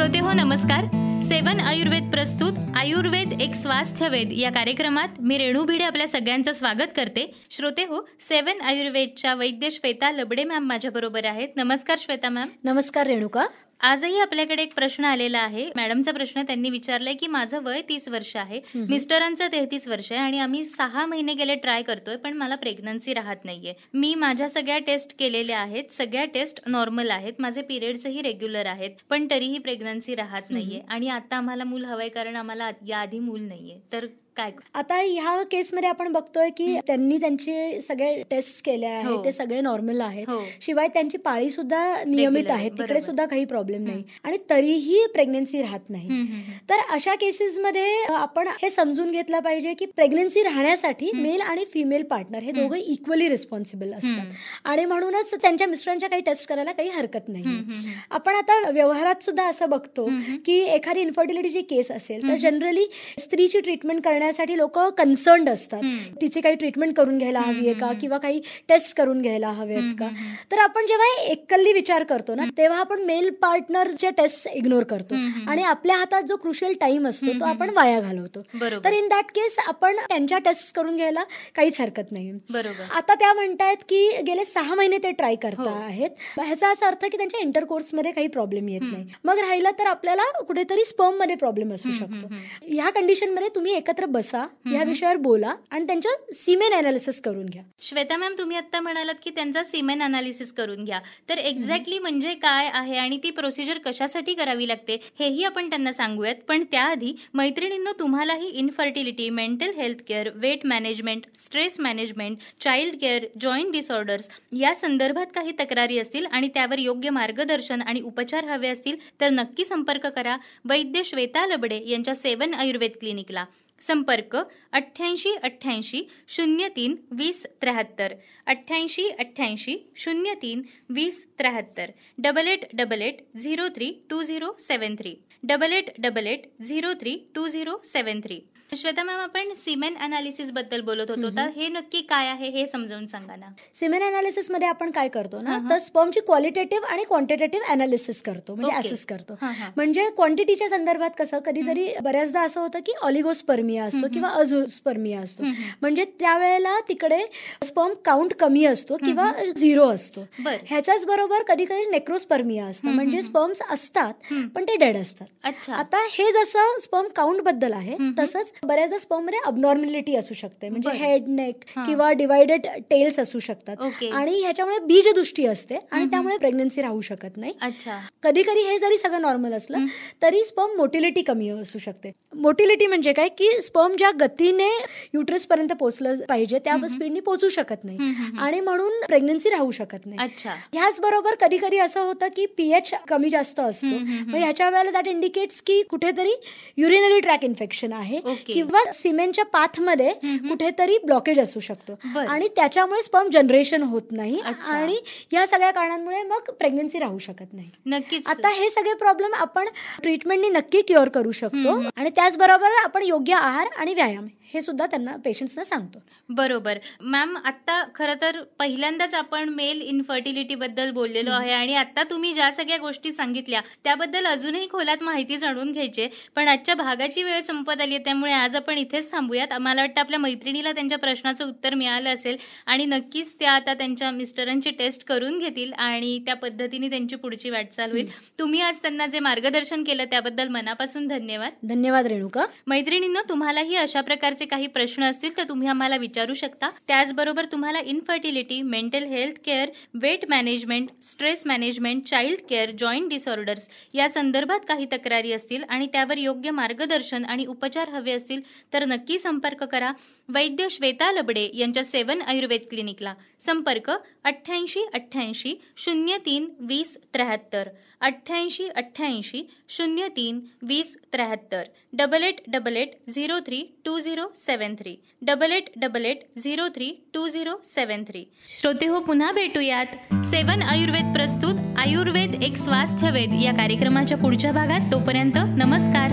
श्रोते हो नमस्कार. सेवन आयुर्वेद प्रस्तुत आयुर्वेद एक स्वास्थ्यवेद या कार्यक्रमात मी रेणू भिडे आपल्या सगळ्यांचं स्वागत करते. श्रोते हो सेवन आयुर्वेदच्या वैद्य श्वेता लबडे मॅम माझ्याबरोबर आहेत. नमस्कार श्वेता मॅम. नमस्कार रेणुका. आजही आपल्याकडे एक प्रश्न आलेला आहे. मॅडमचा प्रश्न त्यांनी विचारलाय की माझं वय तीस वर्ष आहे. मिस्टरांचं तेहतीस वर्ष आहे आणि आम्ही सहा महिने गेले ट्राय करतोय पण मला प्रेग्नन्सी राहत नाहीये. मी माझ्या सगळ्या टेस्ट केलेल्या आहेत. सगळ्या टेस्ट नॉर्मल आहेत. माझे पिरियड्सही रेग्युलर आहेत पण तरीही प्रेग्नन्सी राहत नाहीये. आणि आता आम्हाला मूल हवंय कारण आम्हाला याआधी मूल नाहीये. तर काय? आता ह्या केसमध्ये आपण बघतोय की त्यांनी त्यांचे सगळे टेस्ट केले हो. आहेत ते सगळे नॉर्मल आहेत. हो. शिवाय त्यांची पाळी सुद्धा नियमित आहे. तिकडे. सुद्धा काही प्रॉब्लेम नाही. आणि तरीही प्रेग्नन्सी राहत नाही. तर अशा केसेसमध्ये आपण हे समजून घेतलं पाहिजे की प्रेग्नन्सी राहण्यासाठी मेल आणि फिमेल पार्टनर हे दोघं इक्वली रिस्पॉन्सिबल असतात. आणि म्हणूनच त्यांच्या मिस्टरांच्या काही टेस्ट करायला काही हरकत नाही. आपण आता व्यवहारात सुद्धा असं बघतो की एखादी इन्फर्टिलिटीची केस असेल तर जनरली स्त्रीची ट्रीटमेंट करण्यासाठी लोक कन्सर्न्ड असतात. तिची काही ट्रीटमेंट करून घ्यायला हवी आहे का? किंवा काही टेस्ट करून घ्यायला हवे आहेत का? तर आपण जेव्हा एकल्ली विचार करतो ना तेव्हा आपण मेल पार्टनरचे टेस्ट इग्नोर करतो. आणि आपल्या हातात जो क्रुशियल टाइम असतो तो आपण वाया घालवतो. तर इन दॅट केस आपण त्यांच्या टेस्ट करून घ्यायला काहीच हरकत नाही. बरोबर. आता त्या म्हणतायत की गेले सहा महिने ते ट्राय करता हो. आहेत. ह्याचा असा अर्थ की त्यांच्या इंटरकोर्समध्ये काही प्रॉब्लेम येत नाही. मग राहिलं तर आपल्याला कुठेतरी स्पर्ममध्ये प्रॉब्लेम असू शकतो. ह्या कंडिशनमध्ये तुम्ही एकत्र बसा या विषयावर बोला आणि त्यांचं सिमेन अनालिसिस करून घ्या. श्वेता मॅम तुम्ही आता म्हणालात की त्यांचा सिमेन अनालिसिस करून घ्या. तर एक्झॅक्टली म्हणजे काय आहे आणि ती प्रोसिजर कशासाठी करावी लागते हेही आपण त्यांना सांगूयात. पण त्याआधी मैत्रिणींनो तुम्हालाही infertility mental health care weight management stress management child care joint disorders या संदर्भात काही तक्रारी असतील आणि त्यावर योग्य मार्गदर्शन आणि उपचार हवे असतील तर नक्की संपर्क करा. वैद्य श्वेता लबडे यांच्या सेवन आयुर्वेद क्लिनिकला संपर्क अठ्ठ्याऐंशी अठ्ठ्याऐंशी शून्य तीन वीस त्र्याहत्तर. अठ्ठ्याऐंशी अठ्ठ्याऐंशी शून्य तीन वीस त्र्याहत्तर. Double eight double eight zero three two zero seven three double eight double eight zero three two zero seven three Shweta ma'am आपण सिमेन अनालिसिसबद्दल बोलत होतो. तर हे नक्की काय आहे हे समजावून सांगा ना. सिमेन अनालिसिसमध्ये आपण काय करतो ना तर स्पर्मची क्वालिटेटिव्ह आणि क्वांटिटेटिव्ह अनालिसिस करतो म्हणजे. असेस करतो. म्हणजे क्वांटिटीच्या संदर्भात कसं कधीतरी बऱ्याचदा असं होतं की ऑलिगोस्पर्मिया असतो किंवा अझोस्पर्मिया असतो. म्हणजे त्यावेळेला तिकडे स्पर्म काउंट कमी असतो किंवा झिरो असतो. ह्याच्याच बरोबर कधी कधी नेक्रोस्पर्मिया असतं म्हणजे स्पर्म्स असतात पण ते डेड असतात. अच्छा. आता हे जसं स्पर्म काउंटबद्दल आहे तसंच बऱ्याचदा स्पर्ममध्ये अबनॉर्मॅलिटी असू शकते. म्हणजे. हेड नेक किंवा डिवायडेड टेल्स असू शकतात. आणि ह्याच्यामुळे बीजदृष्टी असते आणि त्यामुळे प्रेग्नन्सी राहू शकत नाही. कधी कधी हे जरी सगळं नॉर्मल असलं तरी स्पर्म मोटिलिटी कमी असू शकते. मोटिलिटी म्हणजे काय? की स्पर्म ज्या गतीने युट्रस पर्यंत पोहोचलं पाहिजे त्या स्पीडने पोहोचू शकत नाही. आणि म्हणून प्रेग्नन्सी राहू शकत नाही. अच्छा. ह्याच बरोबर कधी कधी असं होतं की पीएच कमी जास्त असतो. ह्याच्या वेळेला दॅट इंडिकेट्स की कुठेतरी युरिनरी ट्रॅक इन्फेक्शन आहे. किंवा सिमेंटच्या पाथमध्ये कुठेतरी ब्लॉकेज असू शकतो. आणि त्याच्यामुळे स्पर्म जनरेशन होत नाही. आणि या सगळ्या कारणांमुळे मग प्रेग्नन्सी राहू शकत नाही. नक्कीच. आता हे सगळे प्रॉब्लेम आपण ट्रीटमेंटनी नक्की क्युअर करू शकतो. आणि त्याचबरोबर आपण योग्य आहार आणि व्यायाम हे सुद्धा त्यांना पेशंट्सना सांगतो. बरोबर. मॅम आता खरं तर पहिल्यांदाच आपण मेल इन्फर्टिलिटी बद्दल बोललेलो आहे आणि आता तुम्ही ज्या सगळ्या गोष्टी सांगितल्या त्याबद्दल अजूनही खोलात माहिती जाणून घ्यायची. पण आजच्या भागाची वेळ संपत आली आहे त्यामुळे आज आपण इथेच थांबूयात. मला वाटतं आपल्या मैत्रिणीला त्यांच्या प्रश्नाचं उत्तर मिळालं असेल आणि नक्कीच त्या आता त्यांच्या मिस्टरांची टेस्ट करून घेतील आणि त्या पद्धतीने त्यांची पुढची वाटचाल होईल. तुम्ही आज त्यांना जे मार्गदर्शन केलं त्याबद्दल मनापासून धन्यवाद. धन्यवाद रेणुका. मैत्रिणींनो तुम्हालाही अशा प्रकारचे काही प्रश्न असतील तर तुम्ही आम्हाला विचारू शकता. त्याचबरोबर तुम्हाला infertility mental health care weight management stress management child care joint disorders या संदर्भात काही तक्रारी असतील आणि त्यावर योग्य मार्गदर्शन आणि उपचार हवे असतील तर नक्की संपर्क करा. वैद्य श्वेता लबडे यांच्या सेवन आयुर्वेद क्लिनिकला. संपर्क अठ्ठ्याऐंशी अठ्ठ्याऐंशी शून्य तीन वीस त्र्याहत्तर. अठ्ठ्याऐंशी अठ्ठ्याऐंशी शून्य तीन वीस त्र्याहत्तर. Double eight double eight zero three two zero seven three double eight double eight zero three two zero seven three श्रोते हो पुन्हा भेटूयात. सेवन आयुर्वेद प्रस्तुत आयुर्वेद एक स्वास्थ्यवेद या कार्यक्रमाच्या पुढच्या भागात. तोपर्यंत नमस्कार.